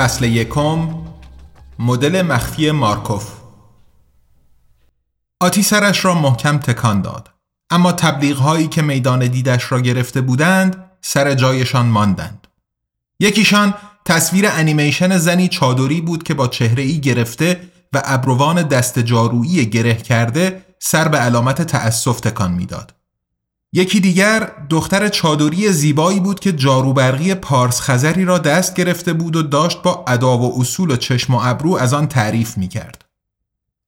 فصل یکم مدل مخفی مارکوف. آتی سرش را محکم تکان داد. اما تبلیغ هایی که میدان دیدش را گرفته بودند سر جایشان ماندند. یکیشان تصویر انیمیشن زنی چادری بود که با چهره ای گرفته و ابروان دست جارویی گره کرده سر به علامت تأسف تکان می‌داد. یکی دیگر دختر چادری زیبایی بود که جاروبرقی پارس خزری را دست گرفته بود و داشت با ادا و اصول و چشم و ابرو از آن تعریف می کرد.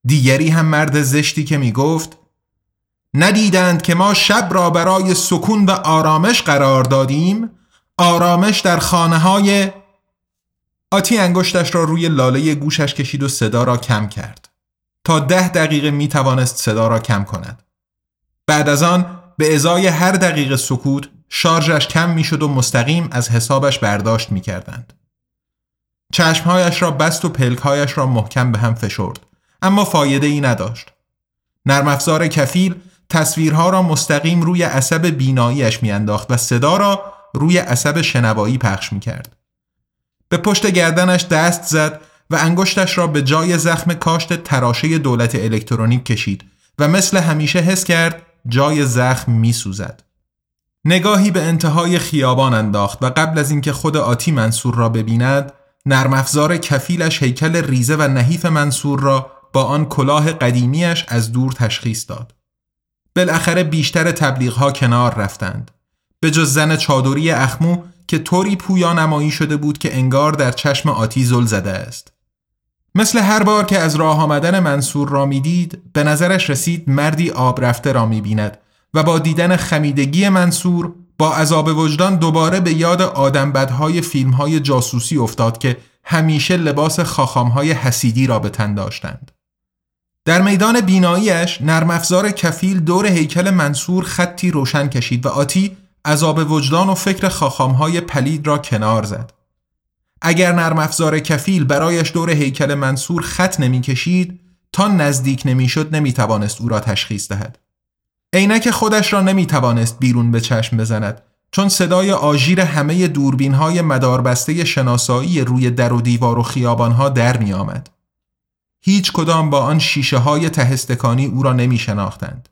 دیگری هم مرد زشتی که می گفت ندیدند که ما شب را برای سکون و آرامش قرار دادیم آرامش در خانه های آتی انگشتش را روی لاله گوشش کشید و صدا را کم کرد تا ده دقیقه می توانست صدا را کم کند بعد از آن به ازای هر دقیقه سکوت شارژش کم می‌شد و مستقیم از حسابش برداشت می کردند. چشمهایش را بست و پلکهایش را محکم به هم فشرد اما فایده ای نداشت. نرم افزار کفیل تصویرها را مستقیم روی عصب بیناییش میانداخت و صدا را روی عصب شنوایی پخش می کرد. به پشت گردنش دست زد و انگشتش را به جای زخم کاشت تراشه دولت الکترونیک کشید و مثل همیشه حس کرد جای زخم می سوزد. نگاهی به انتهای خیابان انداخت و قبل از اینکه خود آتی منصور را ببیند نرم افزار کفیلش هیکل ریزه و نحیف منصور را با آن کلاه قدیمیش از دور تشخیص داد. بالاخره بیشتر تبلیغ ها کنار رفتند. به جز زن چادری اخمو که طوری پویا نمایی شده بود که انگار در چشم آتی زل زده است. مثل هر بار که از راه آمدن منصور را می‌دید به نظرش رسید مردی آب رفته را می‌بیند و با دیدن خمیدگی منصور با عذاب وجدان دوباره به یاد آدم بدهای فیلم های جاسوسی افتاد که همیشه لباس خاخامهای حسیدی را به تن داشتند. در میدان بیناییش نرم افزار کفیل دور هیکل منصور خطی روشن کشید و آتی عذاب وجدان و فکر خاخامهای پلید را کنار زد. اگر نرم افزار کفیل برایش دور هیکل منصور خط نمی‌کشید تا نزدیک نمی‌شد نمی‌توانست او را تشخیص دهد. عینک خودش را نمی‌توانست بیرون به چشم بزند چون صدای آژیر همه دوربین های مداربسته شناسایی روی در و دیوار و خیابان ها در می آمد. هیچ کدام با آن شیشه های تهستکانی او را نمی شناختند.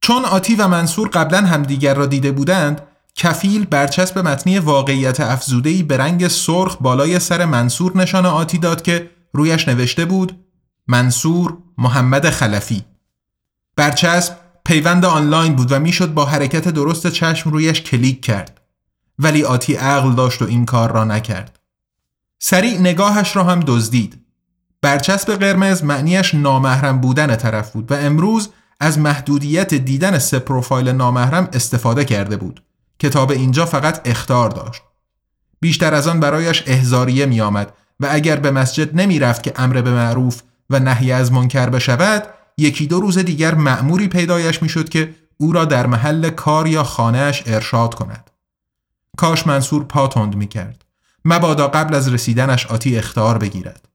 چون آتی و منصور قبلا همدیگر را دیده بودند کفیل برچسب متنی واقعیت افزودهی به رنگ سرخ بالای سر منصور نشان آتی داد که رویش نوشته بود منصور محمد خلفی. برچسب پیوند آنلاین بود و می‌شد با حرکت درست چشم رویش کلیک کرد. ولی آتی عقل داشت و این کار را نکرد. سریع نگاهش را هم دزدید. برچسب قرمز معنیش نامحرم بودن طرف بود و امروز از محدودیت دیدن سه پروفایل نامحرم استفاده کرده بود. کتاب اینجا فقط اختار داشت. بیشتر از آن برایش احزاریه می آمد و اگر به مسجد نمی رفت که امر به معروف و نهی از منکر بشود یکی دو روز دیگر مأموری پیدایش می شد که او را در محل کار یا خانهش ارشاد کند. کاش منصور پا تند می کرد مبادا قبل از رسیدنش آتی اختار بگیرد.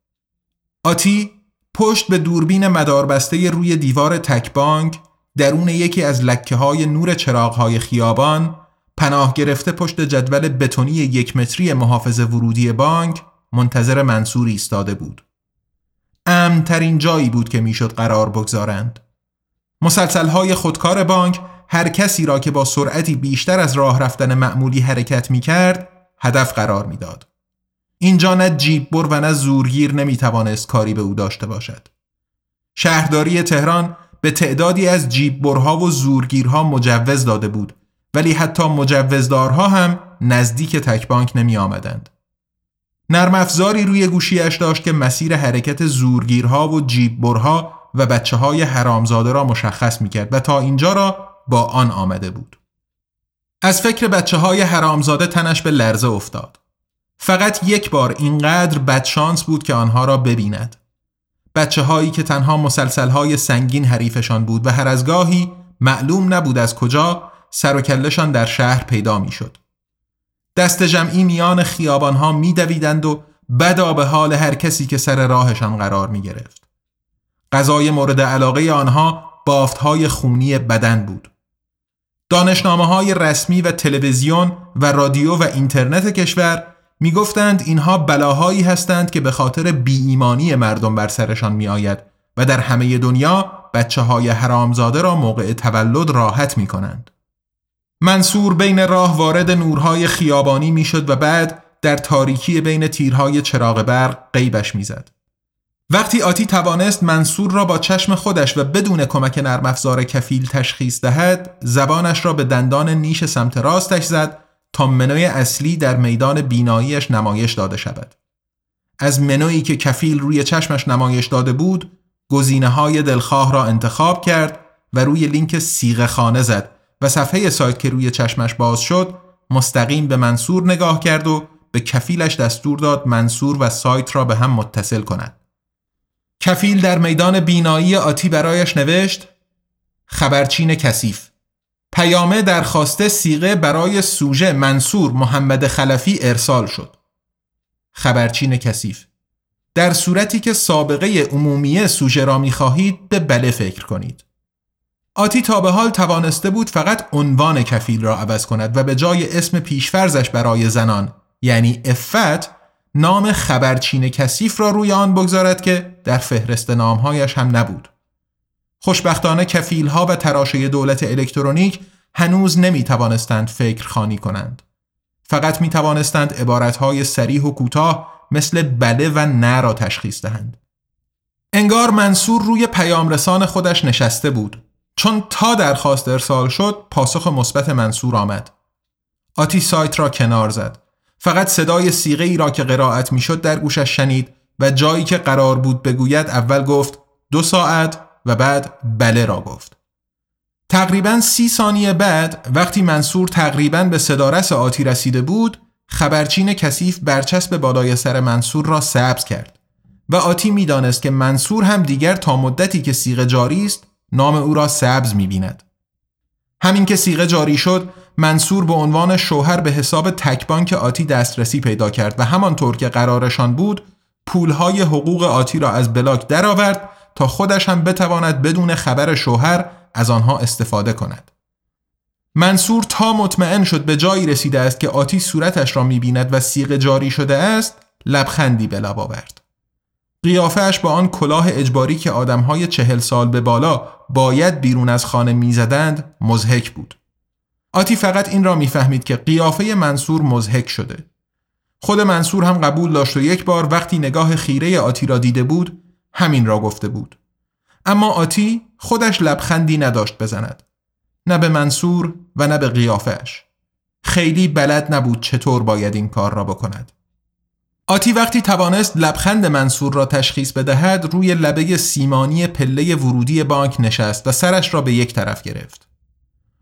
آتی پشت به دوربین مداربسته روی دیوار تکبانک درون یکی از لکه های نور چراغ های خیابان پناه گرفته پشت جدول بتونی یک متری محافظ ورودی بانک منتظر منصور ایستاده بود. امنترین جایی بود که می‌شد قرار بگذارند. مسلسل های خودکار بانک هر کسی را که با سرعتی بیشتر از راه رفتن معمولی حرکت می کرد هدف قرار می‌داد. اینجا نه جیببر و نه زورگیر نمی توانست کاری به او داشته باشد. شهرداری تهران به تعدادی از جیببرها و زورگیرها مجوز داده بود ولی حتی مجوزدارها هم نزدیک تکبانک نمی آمدند. نرم افزاری روی گوشیش داشت که مسیر حرکت زورگیرها و جیببرها و بچه های حرامزاده را مشخص می کرد و تا اینجا را با آن آمده بود. از فکر بچه های حرامزاده تنش به لرزه افتاد. فقط یک بار اینقدر بدشانس بود که آنها را ببیند. بچه هایی که تنها مسلسل های سنگین حریفشان بود و هر از گاهی معلوم نبود از کجا سر و کلشان در شهر پیدا می شد. دست جمعی میان خیابانها می دویدند و بدا به حال هر کسی که سر راهشان قرار می گرفت. غذای مورد علاقه آنها بافت های خونی بدن بود. دانشنامه های رسمی و تلویزیون و رادیو و اینترنت کشور می گفتند اینها بلاهایی هستند که به خاطر ایمانی مردم بر سرشان می آید و در همه دنیا بچه های حرامزاده را موقع تولد راحت می کنند. منصور بین راه وارد نورهای خیابانی می‌شد و بعد در تاریکی بین تیرهای چراغ برق غیبش می‌زد. وقتی آتی توانست منصور را با چشم خودش و بدون کمک نرم افزار کفیل تشخیص دهد زبانش را به دندان نیش سمت راستش زد تا منوی اصلی در میدان بیناییش نمایش داده شود از منویی که کفیل روی چشمش نمایش داده بود گزینه های دلخواه را انتخاب کرد و روی لینک سیغه خانه زد و صفحه سایت که روی چشمش باز شد مستقیم به منصور نگاه کرد و به کفیلش دستور داد منصور و سایت را به هم متصل کند. کفیل در میدان بینایی آتی برایش نوشت خبرچین کثیف پیامه درخواسته سیغه برای سوژه منصور محمد خلفی ارسال شد. خبرچین کثیف در صورتی که سابقه عمومی سوژه را می خواهید به بله فکر کنید. آتی تا به حال توانسته بود فقط عنوان کفیل را عوض کند و به جای اسم پیشفرزش برای زنان یعنی افت نام خبرچین کثیف را روی آن بگذارد که در فهرست نامهایش هم نبود. خوشبختانه کفیل ها و تراشه دولت الکترونیک هنوز نمی توانستند فکر خانی کنند. فقط می توانستند عبارت های سریح و کوتاه مثل بله و نه را تشخیص دهند. انگار منصور روی پیامرسان خودش نشسته بود چون تا درخواست ارسال شد پاسخ مثبت منصور آمد. آتی سایت را کنار زد. فقط صدای سیغه ای را که قرائت می‌شد در گوشش شنید و جایی که قرار بود بگوید اول گفت دو ساعت و بعد بله را گفت. تقریبا سی ثانیه بعد وقتی منصور تقریبا به صدارس آتی رسیده بود خبرچین کثیف برچسب بالای سر منصور را سبز کرد. و آتی می‌دانست که منصور هم دیگر تا مدتی که سیغه جاری است نام او را سبز می بیند. همین که سیغه جاری شد منصور به عنوان شوهر به حساب تکبانک آتی دسترسی پیدا کرد و همانطور که قرارشان بود پولهای حقوق آتی را از بلاک درآورد تا خودش هم بتواند بدون خبر شوهر از آنها استفاده کند. منصور تا مطمئن شد به جایی رسیده است که آتی صورتش را می‌بیند و سیغه جاری شده است لبخندی به لب آورد. قیافهش با آن کلاه اجباری که آدمهای چهل سال به بالا باید بیرون از خانه می‌زدند مزهک بود. آتی فقط این را می‌فهمید که قیافه منصور مزهک شده. خود منصور هم قبول داشت و یک بار وقتی نگاه خیره آتی را دیده بود همین را گفته بود. اما آتی خودش لبخندی نداشت بزند. نه به منصور و نه به قیافهش. خیلی بلد نبود چطور باید این کار را بکند. آتی وقتی توانست لبخند منصور را تشخیص بدهد روی لبه سیمانی پله ورودی بانک نشست و سرش را به یک طرف گرفت.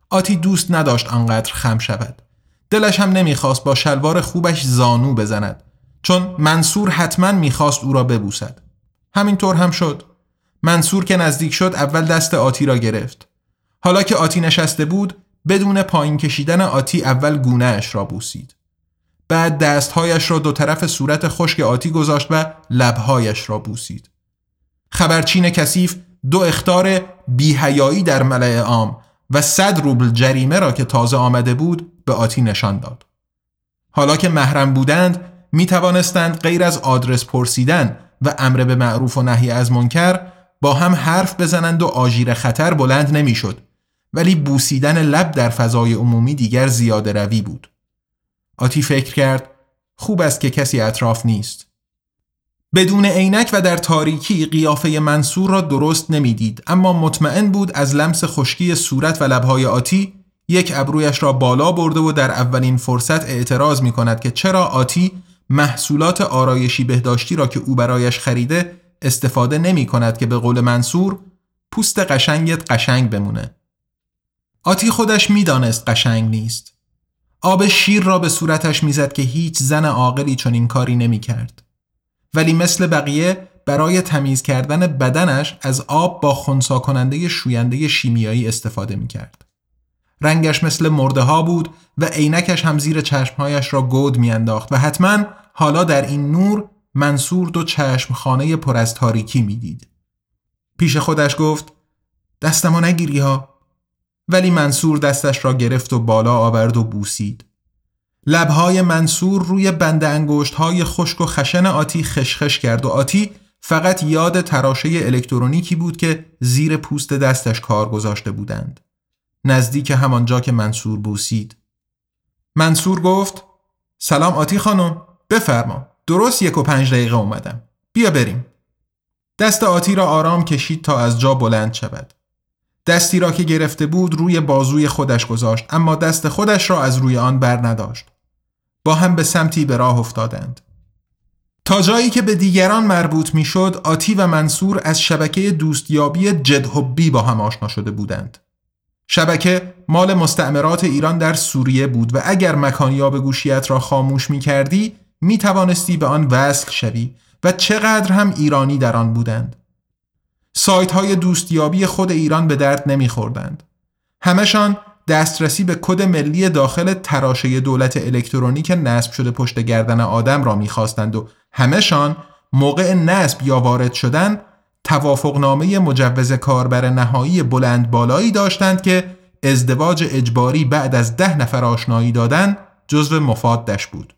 آتی دوست نداشت آنقدر خم شود. دلش هم نمی‌خواست با شلوار خوبش زانو بزند چون منصور حتما می‌خواست او را ببوسد. همینطور هم شد. منصور که نزدیک شد اول دست آتی را گرفت. حالا که آتی نشسته بود بدون پایین کشیدن آتی اول گونه اش را بوسید. بعد دستهایش را دو طرف صورت خشک آتی گذاشت و لبهایش را بوسید. خبرچین کثیف دو اختار بیهیایی در ملع عام و صد روبل جریمه را که تازه آمده بود به آتی نشان داد. حالا که محرم بودند می توانستند غیر از آدرس پرسیدن و امر به معروف و نهی از منکر با هم حرف بزنند و آژیر خطر بلند نمی‌شد ولی بوسیدن لب در فضای عمومی دیگر زیاده روی بود. آتی فکر کرد خوب است که کسی اطراف نیست. بدون عینک و در تاریکی قیافه منصور را درست نمی‌دید اما مطمئن بود از لمس خشکی صورت و لبهای آتی یک ابرویش را بالا برده و در اولین فرصت اعتراض می کند که چرا آتی محصولات آرایشی بهداشتی را که او برایش خریده استفاده نمی کند که به قول منصور پوست قشنگت قشنگ بمونه. آتی خودش می‌دانست قشنگ نیست. آب شیر را به صورتش می‌زد که هیچ زن عاقلی چنین کاری نمی کرد. ولی مثل بقیه برای تمیز کردن بدنش از آب با خونسا کننده شوینده شیمیایی استفاده می کرد. رنگش مثل مرده ها بود و عینکش هم زیر چشمهایش را گود میانداخت و حتما حالا در این نور منصور دو چشمخانه پر از تاریکی می‌دید. پیش خودش گفت دستمو نگیری ها ولی منصور دستش را گرفت و بالا آورد و بوسید. لبهای منصور روی بند انگشت های خشک و خشن آتی خشخش کرد و آتی فقط یاد تراشه الکترونیکی بود که زیر پوست دستش کار گذاشته بودند. نزدیک همانجا که منصور بوسید. منصور گفت سلام آتی خانم بفرما درست یک و پنج دقیقه اومدم بیا بریم دست آتی را آرام کشید تا از جا بلند شود دستی را که گرفته بود روی بازوی خودش گذاشت اما دست خودش را از روی آن بر نداشت با هم به سمتی به راه افتادند. تا جایی که به دیگران مربوط می‌شد آتی و منصور از شبکه دوستیابی جدهبی با هم آشنا شده بودند. شبکه مال مستعمرات ایران در سوریه بود و اگر مکانیاب گوشیت را خاموش می کردی می توانستی به آن وصل شوی و چقدر هم ایرانی در آن بودند. سایت های دوستیابی خود ایران به درد نمی خوردند. همشان دسترسی به کد ملی داخل تراشه دولت الکترونیک نصب شده پشت گردن آدم را می‌خواستند و همشان موقع نصب یا وارد شدن توافقنامه مجوز کاربر نهایی بلند بالایی داشتند که ازدواج اجباری بعد از ده نفر آشنایی دادن جزو مفادش بود.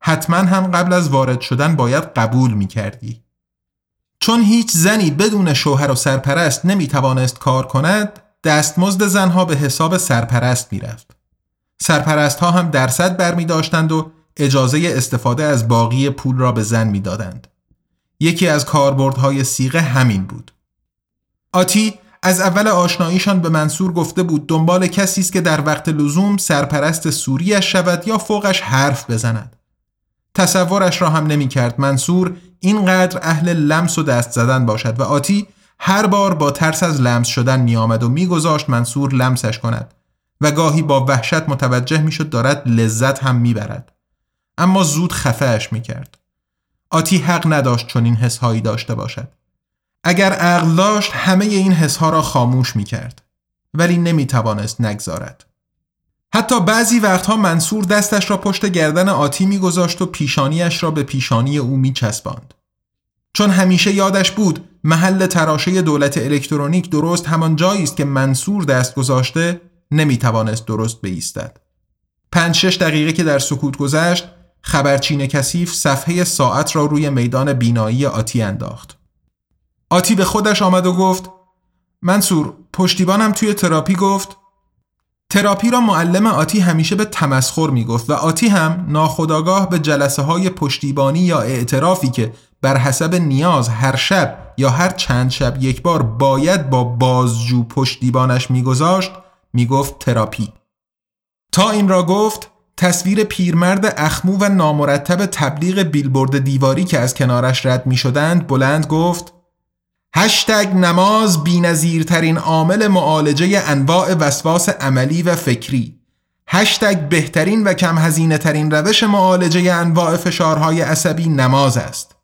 حتما هم قبل از وارد شدن باید قبول می کردی. چون هیچ زنی بدون شوهر و سرپرست نمی توانست کار کند دستمزد زنها به حساب سرپرست می رفت. سرپرست ها هم درصد بر می داشتند و اجازه استفاده از باقی پول را به زن می دادند. یکی از کاربردهای سیغه همین بود. آتی از اول آشناییشان به منصور گفته بود دنبال کسی است که در وقت لزوم سرپرست سوریش شود یا فوقش حرف بزند. تصورش را هم نمی کرد منصور اینقدر اهل لمس و دست زدن باشد و آتی هر بار با ترس از لمس شدن می آمد و میگذاشت منصور لمسش کند و گاهی با وحشت متوجه می شد دارد لذت هم می برد. اما زود خفهش می کرد. آتی حق نداشت چون این حسهایی داشته باشد. اگر عقل داشت همه این حسها را خاموش می کرد. ولی نمی توانست نگذارد. حتی بعضی وقتها منصور دستش را پشت گردن آتی میگذاشت و پیشانیش را به پیشانی او می چسباند. چون همیشه یادش بود محل تراشه دولت الکترونیک درست همان جایی است که منصور دست گذاشته نمی توانست درست بایستد. پنج شش دقیقه که در سکوت گذشت خبرچین کثیف صفحه ساعت را روی میدان بینایی آتی انداخت. آتی به خودش آمد و گفت منصور پشتیبانم توی تراپی گفت تراپی را معلم آتی همیشه به تمسخر می گفت و آتی هم ناخداگاه به جلسه های پشتیبانی یا اعترافی که بر حسب نیاز هر شب یا هر چند شب یک بار باید با بازجو پشتیبانش میگذاشت می‌گفت تراپی. تا این را گفت تصویر پیرمرد اخمو و نامرتب تبلیغ بیلبورد دیواری که از کنارش رد می شدند بلند گفت هشتگ نماز بینظیرترین عامل معالجه انواع وسواس عملی و فکری. هشتگ بهترین و کم هزینه ترین روش معالجه انواع فشارهای عصبی نماز است.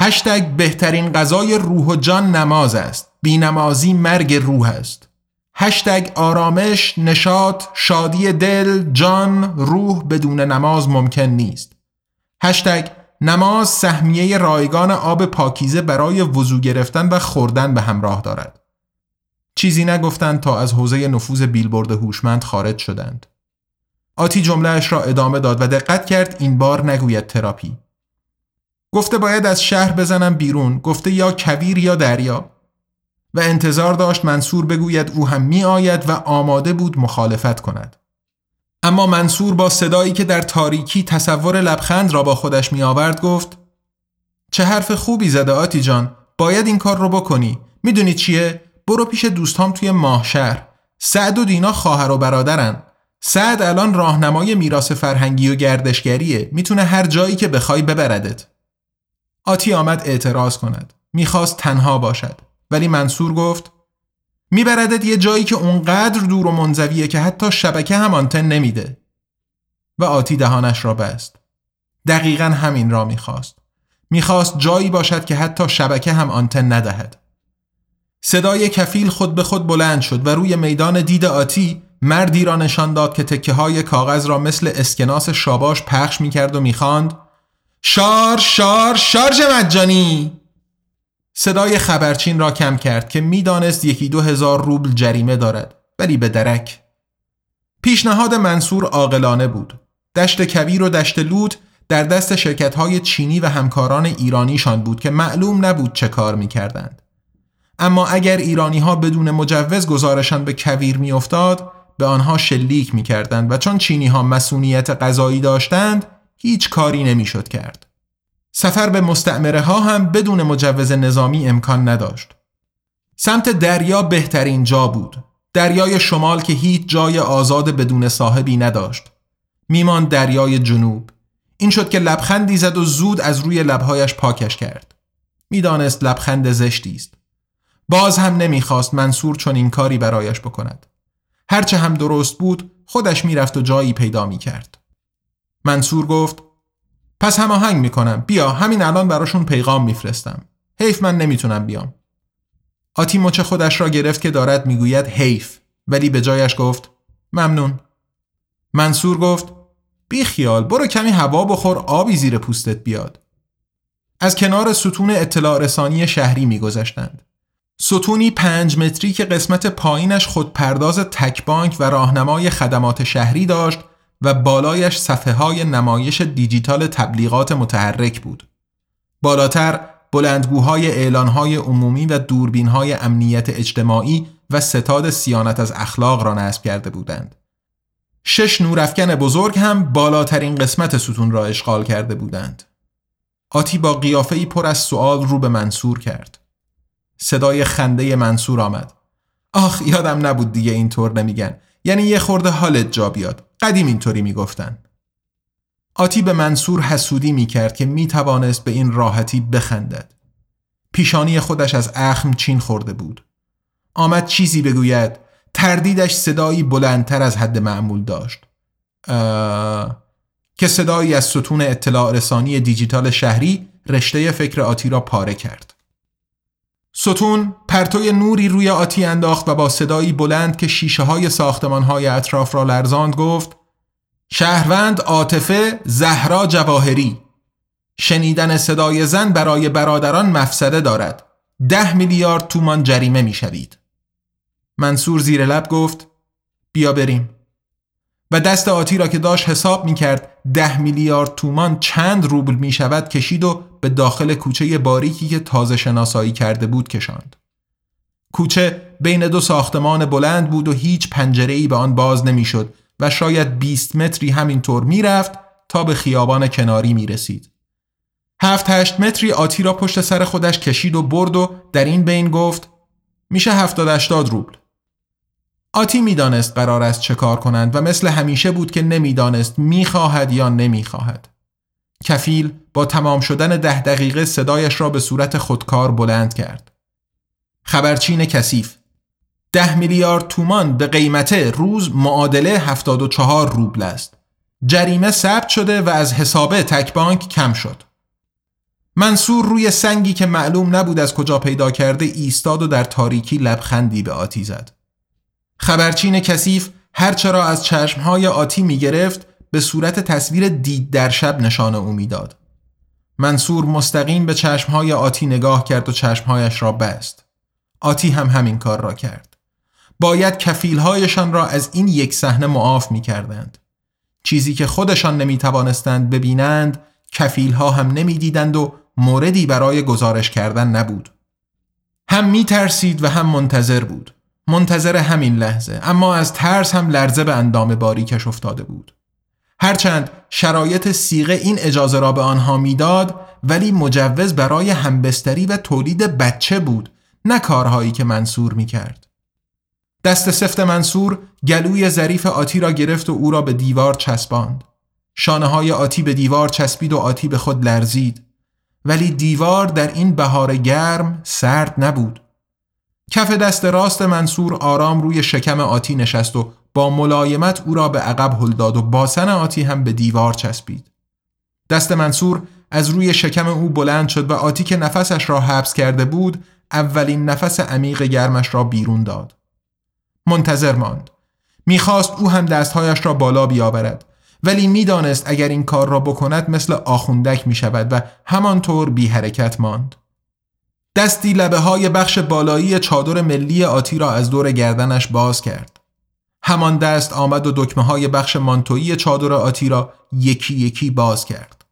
هشتگ بهترین غذای روح و جان نماز است. بینمازی مرگ روح است. هشتگ آرامش، نشاط، شادی دل، جان، روح بدون نماز ممکن نیست. هشتگ نماز سهمیه رایگان آب پاکیزه برای وضو گرفتن و خوردن به همراه دارد. چیزی نگفتند تا از حوزه نفوذ بیلبورد هوشمند خارج شدند. آتی جملهش را ادامه داد و دقت کرد این بار نگوید تراپی. گفته باید از شهر بزنم بیرون گفته یا کویر یا دریا و انتظار داشت منصور بگوید او هم می آید و آماده بود مخالفت کند. اما منصور با صدایی که در تاریکی تصور لبخند را با خودش می آورد گفت چه حرف خوبی زده آتی جان باید این کار رو بکنی. می‌دونی چیه؟ برو پیش دوستام توی ماهشهر سعد و دینا خواهر و برادرن. سعد الان راهنمای میراث فرهنگی و گردشگریه. می‌تونه هر جایی که بخوای ببردت. آتی آمد اعتراض کند. می‌خواست تنها باشد. ولی منصور گفت میبردت یه جایی که اونقدر دور و منزویه که حتی شبکه هم آنتن نمیده. و آتی دهانش را بست. دقیقا همین را می‌خواست. می‌خواست جایی باشد که حتی شبکه هم آنتن ندهد. صدای کفیل خود به خود بلند شد و روی میدان دید آتی مردی را نشان داد که تکه های کاغذ را مثل اسکناس شاباش پخش می‌کرد و می‌خواند شار شار شارژ مجانی صدای خبرچین را کم کرد که می‌دانست یکی دو هزار روبل جریمه دارد ولی به درک. پیشنهاد منصور عاقلانه بود. دشت کویر و دشت لوت در دست شرکت های چینی و همکاران ایرانیشان بود که معلوم نبود چه کار می‌کردند. اما اگر ایرانی ها بدون مجوز گزارشان به کویر میافتاد به آنها شلیک می‌کردند و چون چینی ها مسئولیت غذایی داشتند هیچ کاری نمی‌شد کرد. سفر به مستعمره ها هم بدون مجوز نظامی امکان نداشت. سمت دریا بهترین جا بود. دریای شمال که هیچ جای آزاد بدون صاحبی نداشت. میمان دریای جنوب. این شد که لبخندی زد و زود از روی لبهایش پاکش کرد. می‌دانست لبخند زشتی است. باز هم نمی‌خواست منصور چون این کاری برایش بکند. هرچه هم درست بود خودش می‌رفت و جایی پیدا می‌کرد. منصور گفت پس هماهنگ می‌کنم. بیا همین الان براشون پیغام میفرستم. حیف من نمی‌تونم بیام. آتی مچ خودش را گرفت که دارد می‌گوید حیف. ولی به جایش گفت ممنون. منصور گفت بی خیال برو کمی هوا بخور آبی زیر پوستت بیاد. از کنار ستون اطلاع رسانی شهری میگذشتند. ستونی پنج متری که قسمت پایینش خودپرداز تک بانک و راهنمای خدمات شهری داشت و بالایش صفحه های نمایش دیجیتال تبلیغات متحرک بود. بالاتر بلندگوهای اعلانهای عمومی و دوربینهای امنیت اجتماعی و ستاد سیانت از اخلاق را نصب کرده بودند. شش نورافکن بزرگ هم بالاترین قسمت ستون را اشغال کرده بودند. آتی با قیافه پر از سوال رو به منصور کرد. صدای خنده منصور آمد. آخ یادم نبود دیگه اینطور نمیگن. یعنی یه خورده حالت جا بیاد. قدیم اینطوری می‌گفتن. آتی به منصور حسودی می‌کرد که می‌توانست به این راحتی بخندد. پیشانی خودش از اخم چین خورده بود. آمد چیزی بگوید تردیدش صدایی بلندتر از حد معمول داشت. که صدایی از ستون اطلاع رسانی دیجیتال شهری رشته فکر آتی را پاره کرد. ستون پرتوی نوری روی آتی انداخت و با صدایی بلند که شیشه های ساختمان های اطراف را لرزاند گفت شهروند عاطفه زهرا جواهری. شنیدن صدای زن برای برادران مفسده دارد. ده میلیارد تومان جریمه می‌شوید. منصور زیر لب گفت بیا بریم. و دست آتی را که داشت حساب می کرد ده میلیارد تومان چند روبل می شود کشید و به داخل کوچه باریکی که تازه شناسایی کرده بود کشاند. کوچه بین دو ساختمان بلند بود و هیچ ای به آن باز نمی‌شد و شاید 20 متری همینطور می‌رفت تا به خیابان کناری می رسید. هفت هشت متری آتی را پشت سر خودش کشید و برد و در این بین گفت میشه هفتاد اشتاد روبل. آتی می‌دانست قرار است چه کار کنند و مثل همیشه بود که نمی‌دانست می‌خواهد یا نمی‌خواهد. کفیل با تمام شدن ده دقیقه صدایش را به صورت خودکار بلند کرد. خبرچین کثیف ده میلیارد تومان به قیمت روز معادله 74 روبل است. جریمه ثبت شده و از حساب تک بانک کم شد. منصور روی سنگی که معلوم نبود از کجا پیدا کرده ایستاد و در تاریکی لبخندی به آتی زد. خبرچین کثیف هرچرا از چشمهای آتی می گرفت به صورت تصویر دید در شب نشان او می‌داد. منصور مستقیم به چشمهای آتی نگاه کرد و چشمهایش را بست. آتی هم همین کار را کرد. باید کفیلهایشان را از این یک صحنه معاف می کردند. چیزی که خودشان نمی توانستند ببینند کفیلها هم نمی دیدند و موردی برای گزارش کردن نبود. هم می ترسید و هم منتظر بود. منتظر همین لحظه اما از ترس هم لرزه به اندام باریکش افتاده بود. هرچند شرایط سیغه این اجازه را به آنها می‌داد ولی مجوز برای همبستری و تولید بچه بود نه کارهایی که منصور می کرد. دست سفت منصور گلوی ظریف آتی را گرفت و او را به دیوار چسباند. شانه های آتی به دیوار چسبید و آتی به خود لرزید. ولی دیوار در این بهار گرم سرد نبود. کف دست راست منصور آرام روی شکم آتی نشست و با ملایمت او را به عقب هل داد و باسن آتی هم به دیوار چسبید. دست منصور از روی شکم او بلند شد و آتی که نفسش را حبس کرده بود اولین نفس عمیق گرمش را بیرون داد. منتظر ماند. می‌خواست او هم دستهایش را بالا بیاورد ولی می‌دانست اگر این کار را بکند مثل آخوندک می شود و همانطور بی حرکت ماند. دستی لبه های بخش بالایی چادر ملی آتی را از دور گردنش باز کرد. همان دست آمد و دکمه های بخش مانتویی چادر آتی را یکی یکی باز کرد.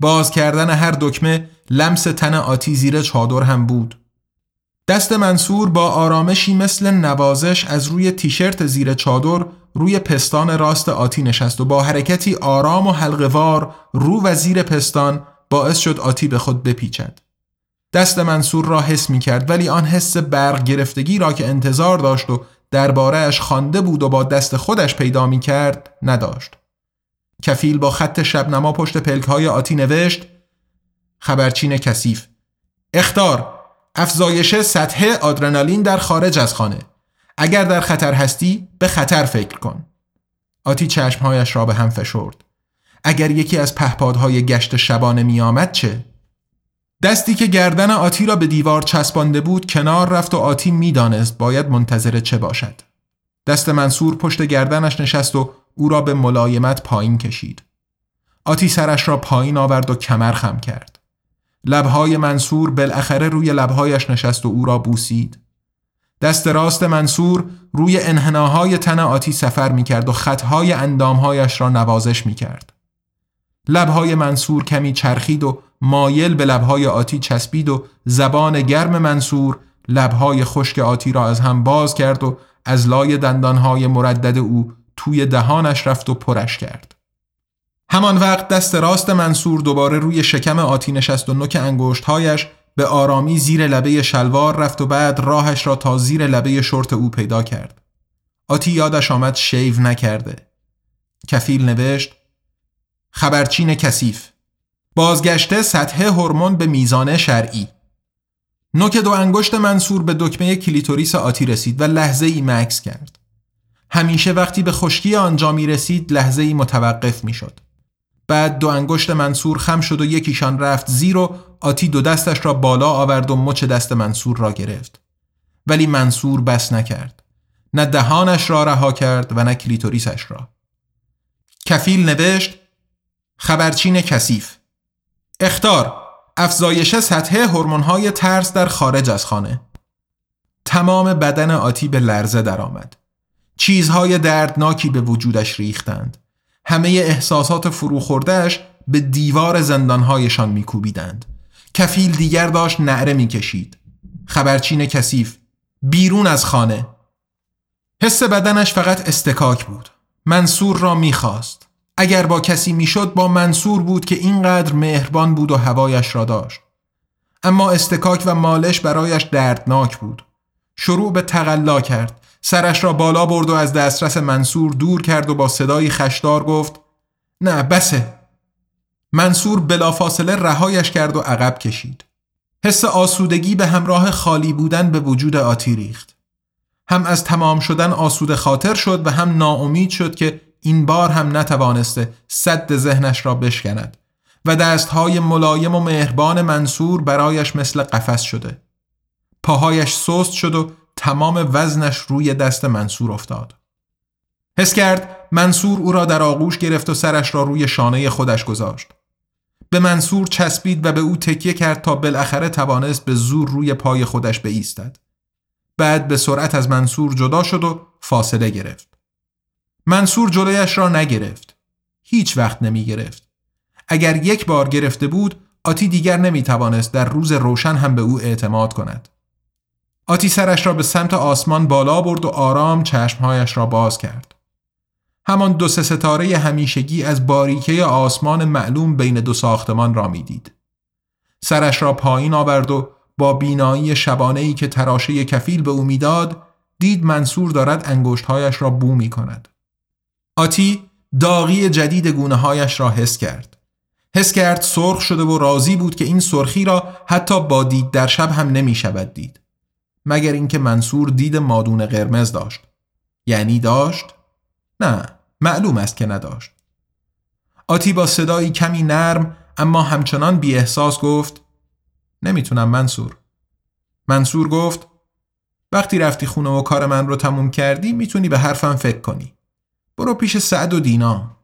باز کردن هر دکمه لمس تن آتی زیر چادر هم بود. دست منصور با آرامشی مثل نوازش از روی تیشرت زیر چادر روی پستان راست آتی نشست و با حرکتی آرام و حلقوار رو و زیر پستان باعث شد آتی به خود بپیچد. دست منصور را حس می کرد ولی آن حس برق گرفتگی را که انتظار داشت و دربارهش خوانده بود و با دست خودش پیدا می کرد نداشت. کفیل با خط شبنما پشت پلک های آتی نوشت خبرچین کثیف اختار افزایش سطح آدرنالین در خارج از خانه اگر در خطر هستی به خطر فکر کن آتی چشمهایش را به هم فشرد اگر یکی از پهپادهای گشت شبانه می آمد چه؟ دستی که گردن آتی را به دیوار چسبانده بود کنار رفت و آتی می‌دانست باید منتظر چه باشد. دست منصور پشت گردنش نشست و او را به ملایمت پایین کشید. آتی سرش را پایین آورد و کمر خم کرد. لبهای منصور بالاخره روی لبهایش نشست و او را بوسید. دست راست منصور روی انحناهای تن آتی سفر می کرد و خطهای اندامهایش را نوازش می کرد. لبهای منصور کمی چرخید و مایل به لبهای آتی چسبید و زبان گرم منصور لبهای خشک آتی را از هم باز کرد و از لای دندانهای مردد او توی دهانش رفت و پرش کرد. همان وقت دست راست منصور دوباره روی شکم آتی نشست و نوک انگشتهایش به آرامی زیر لبه شلوار رفت و بعد راهش را تا زیر لبه شورت او پیدا کرد. آتی یادش آمد شیو نکرده. کفیل نوشت خبرچین کثیف بازگشت سطح هورمون به میزان شرعی نوک دو انگشت منصور به دکمه کلیتوریس آتی رسید و لحظه ای مکث کرد. همیشه وقتی به خشکی آنجا می رسید لحظه ای متوقف می شد. بعد دو انگشت منصور خم شد و یکیشان رفت زیر و آتی دو دستش را بالا آورد و مچ دست منصور را گرفت. ولی منصور بس نکرد. نه دهانش را رها کرد و نه کلیتوریسش را. کفیل نوشت خبرچین کثیف اختار افزایش سطح هورمون‌های ترس در خارج از خانه تمام بدن آتی به لرزه درآمد. چیزهای دردناکی به وجودش ریختند. همه احساسات فروخوردهش به دیوار زندانهایشان میکوبیدند. کفیل دیگر داشت نعره می‌کشید. خبرچین کثیف بیرون از خانه حس بدنش فقط استکاک بود. منصور را می‌خواست. اگر با کسی می‌شد با منصور بود که اینقدر مهربان بود و هوایش را داشت. اما استکاک و مالش برایش دردناک بود. شروع به تقلا کرد. سرش را بالا برد و از دسترس منصور دور کرد و با صدایی خشدار گفت نه بسه. منصور بلافاصله رهایش کرد و عقب کشید. حس آسودگی به همراه خالی بودن به وجود آتی ریخت. هم از تمام شدن آسوده خاطر شد و هم ناامید شد که این بار هم نتوانسته صد ذهنش را بشکند و دستهای ملایم و مهربان منصور برایش مثل قفس شده. پاهایش سست شد و تمام وزنش روی دست منصور افتاد. حس کرد منصور او را در آغوش گرفت و سرش را روی شانه خودش گذاشت. به منصور چسبید و به او تکیه کرد تا بالاخره توانست به زور روی پای خودش بایستد. بعد به سرعت از منصور جدا شد و فاصله گرفت. منصور جلویش را نگرفت هیچ وقت نمی گرفت اگر یک بار گرفته بود آتی دیگر نمی توانست در روز روشن هم به او اعتماد کند آتی سرش را به سمت آسمان بالا برد و آرام چشمهایش را باز کرد همان دو سه ستاره همیشگی از باریکه آسمان معلوم بین دو ساختمان را می‌دید. سرش را پایین آورد و با بینایی شبانه ای که تراشه کفیل به او می‌داد دید منصور دارد انگشتهایش را بو می کند. آتی داغی جدید گونه هایش را حس کرد. حس کرد سرخ شده و راضی بود که این سرخی را حتی با دید در شب هم نمی شود دید. مگر اینکه منصور دید مادون قرمز داشت. یعنی داشت؟ نه معلوم است که نداشت. آتی با صدایی کمی نرم اما همچنان بی احساس گفت نمی‌تونم منصور. منصور گفت وقتی رفتی خونه و کار من رو تموم کردی می‌تونی به حرفم فکر کنی. برو پیش سعد و دینا.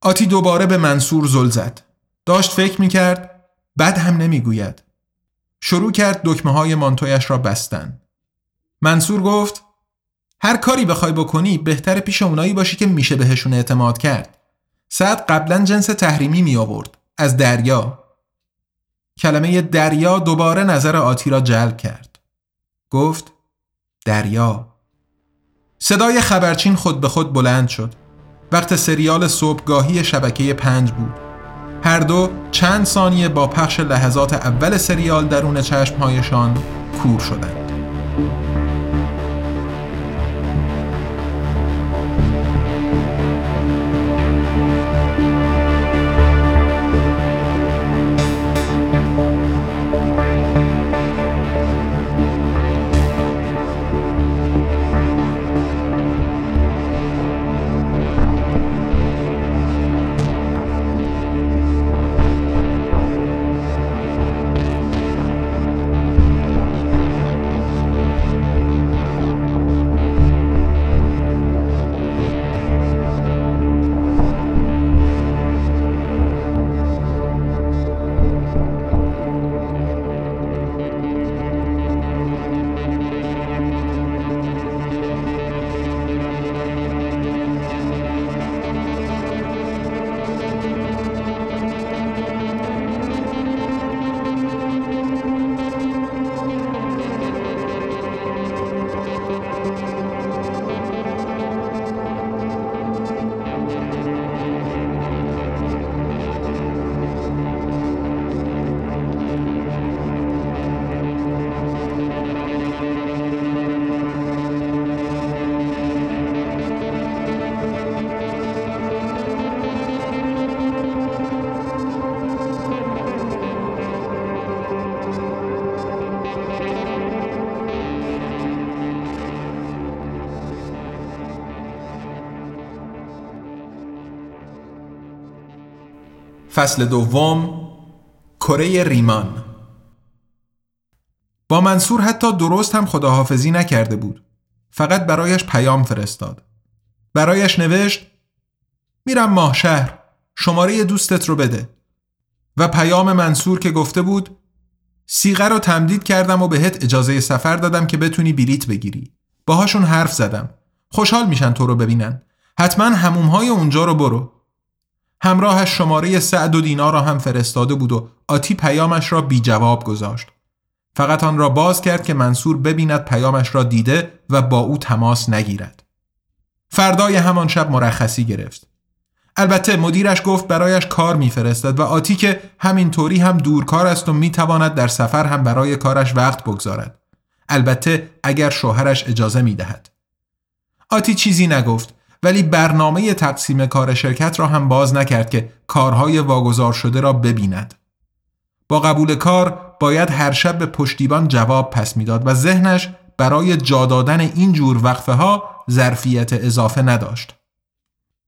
آتی دوباره به منصور زل زد. داشت فکر می‌کرد بد هم نمی‌گوید. شروع کرد دکمه های مانتویش را بستن. منصور گفت هر کاری بخوای بکنی بهتر پیش اونایی باشی که میشه بهشون اعتماد کرد. سعد قبلا جنس تحریمی می آورد. از دریا. کلمه دریا دوباره نظر آتی را جلب کرد. گفت دریا. صدای خبرچین خود به خود بلند شد. وقت سریال صبحگاهی شبکه پنج بود. هر دو چند ثانیه با پخش لحظات اول سریال درون چشمهایشان کور شدند. فصل دوم کره ریمان. با منصور حتی درست هم خداحافظی نکرده بود. فقط برایش پیام فرستاد. برایش نوشت میرم ماه شهر شماره دوستت رو بده. و پیام منصور که گفته بود سیغه رو تمدید کردم و بهت اجازه سفر دادم که بتونی بلیت بگیری. باهاشون حرف زدم. خوشحال میشن تو رو ببینن. حتما همومهای اونجا رو برو. همراهش شماره سعد و دینا را هم فرستاده بود و آتی پیامش را بی جواب گذاشت. فقط آن را باز کرد که منصور ببیند پیامش را دیده و با او تماس نگیرد. فردای همان شب مرخصی گرفت. البته مدیرش گفت برایش کار میفرستد و آتی که همینطوری هم دورکار است و می‌تواند در سفر هم برای کارش وقت بگذارد. البته اگر شوهرش اجازه می‌دهد. آتی چیزی نگفت ولی برنامه تقسیم کار شرکت را هم باز نکرد که کارهای واگذار شده را ببیند. با قبول کار باید هر شب به پشتیبان جواب پس می‌داد و ذهنش برای جا دادن این جور وقفه ها ظرفیت اضافه نداشت.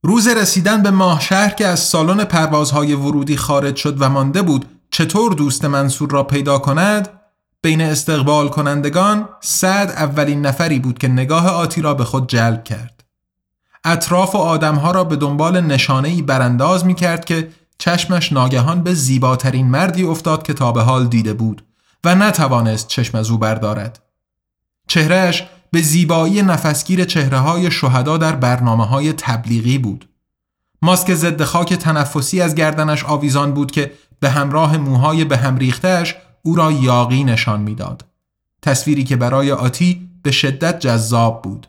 روز رسیدن به ماه شهر که از سالن پروازهای ورودی خارج شد و مانده بود چطور دوست منصور را پیدا کند بین استقبال کنندگان سعد اولین نفری بود که نگاه آتی را به خود جلب کرد. اطراف و آدمها را به دنبال نشانه ای برانداز می کرد که چشمش ناگهان به زیباترین مردی افتاد که تا به حال دیده بود و نتوانست چشم از او بردارد. چهرهش به زیبایی نفسگیر چهره های شهدا در برنامه های تبلیغی بود. ماسک ضد خاک تنفسی از گردنش آویزان بود که به همراه موهای به هم ریختش او را یاقی نشان می‌داد. تصویری که برای آتی به شدت جذاب بود.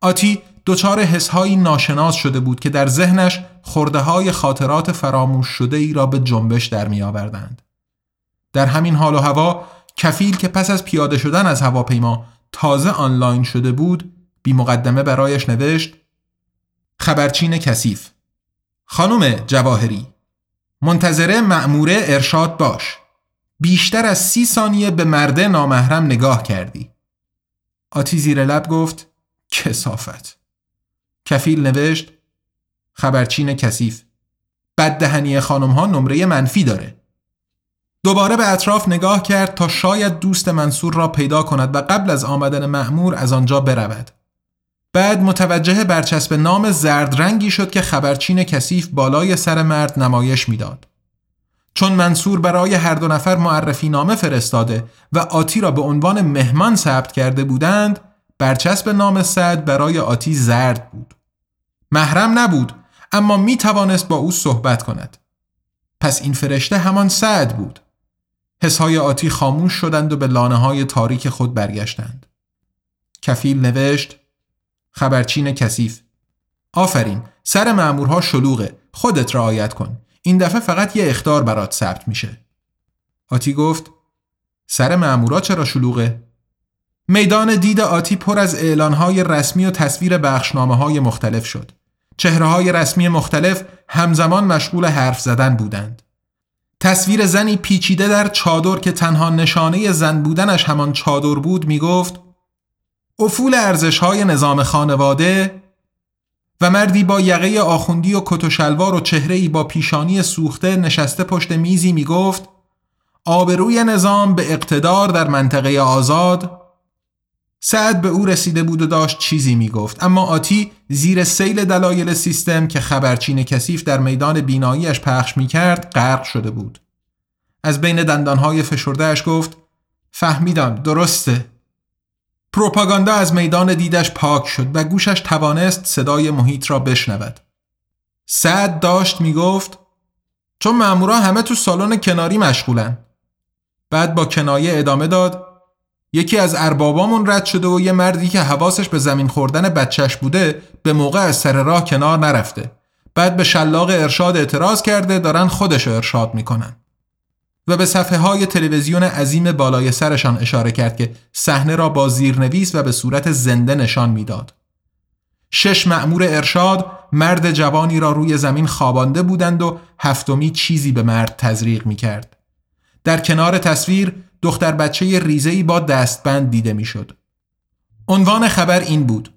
آتی دچار حسهایی ناشناس شده بود که در ذهنش خورده های خاطرات فراموش شده ای را به جنبش در می آوردند. در همین حال و هوا کفیل که پس از پیاده شدن از هواپیما تازه آنلاین شده بود بی مقدمه برایش نوشت خبرچین کثیف. خانم جواهری منتظره معموره ارشاد باش. بیشتر از سی ثانیه به مرده نامحرم نگاه کردی. آتی زیر لب گفت کسافت. کفیل نوشت خبرچین کثیف بد دهنی خانم ها نمره منفی داره دوباره به اطراف نگاه کرد تا شاید دوست منصور را پیدا کند و قبل از آمدن معمور از آنجا برود. بعد متوجه برچسب نام زرد رنگی شد که خبرچین کثیف بالای سر مرد نمایش می‌داد. چون منصور برای هر دو نفر معرفی نامه فرستاده و آتی را به عنوان مهمان ثبت کرده بودند، برچسب نام سعد برای آتی زرد بود. محرم نبود اما می توانست با او صحبت کند. پس این فرشته همان سعد بود. حسهای آتی خاموش شدند و به لانه های تاریک خود برگشتند. کفیل نوشت خبرچین کثیف آفرین سر مامورها شلوغه خودت رعایت کن این دفعه فقط یه اختار برات ثبت میشه آتی گفت سر مامورا چرا شلوغه میدان دید آتی پر از اعلانهای رسمی و تصویر بخشنامه های مختلف شد. چهره های رسمی مختلف همزمان مشغول حرف زدن بودند. تصویر زنی پیچیده در چادر که تنها نشانه زن بودنش همان چادر بود می گفت افول ارزش های نظام خانواده و مردی با یقه آخوندی و کت و شلوار و چهره ای با پیشانی سوخته نشسته پشت میزی می گفت آبروی نظام به اقتدار در منطقه آزاد سعد به او رسیده بود و داشت چیزی می گفت اما آتی زیر سیل دلایل سیستم که خبرچین کثیف در میدان بیناییش پخش می کرد غرق شده بود. از بین دندانهای فشردهش گفت فهمیدم درسته. پروپاگاندا از میدان دیدش پاک شد و گوشش توانست صدای محیط را بشنود. سعد داشت می گفت چون مامورا همه تو سالن کناری مشغولن. بعد با کنایه ادامه داد یکی از اربابامون رد شده و یه مردی که حواسش به زمین خوردن بچهش بوده به موقع از سر راه کنار نرفته بعد به شلاق ارشاد اعتراض کرده دارن خودش ارشاد می‌کنن و به صفحه های تلویزیون عظیم بالای سرشان اشاره کرد که صحنه را با زیرنویس و به صورت زنده نشان می‌داد. شش معمور ارشاد مرد جوانی را روی زمین خوابانده بودند و هفتمی چیزی به مرد تزریق می کرد. در کنار تصویر دختر بچه ریزهی با دستبند دیده می‌شد. عنوان خبر این بود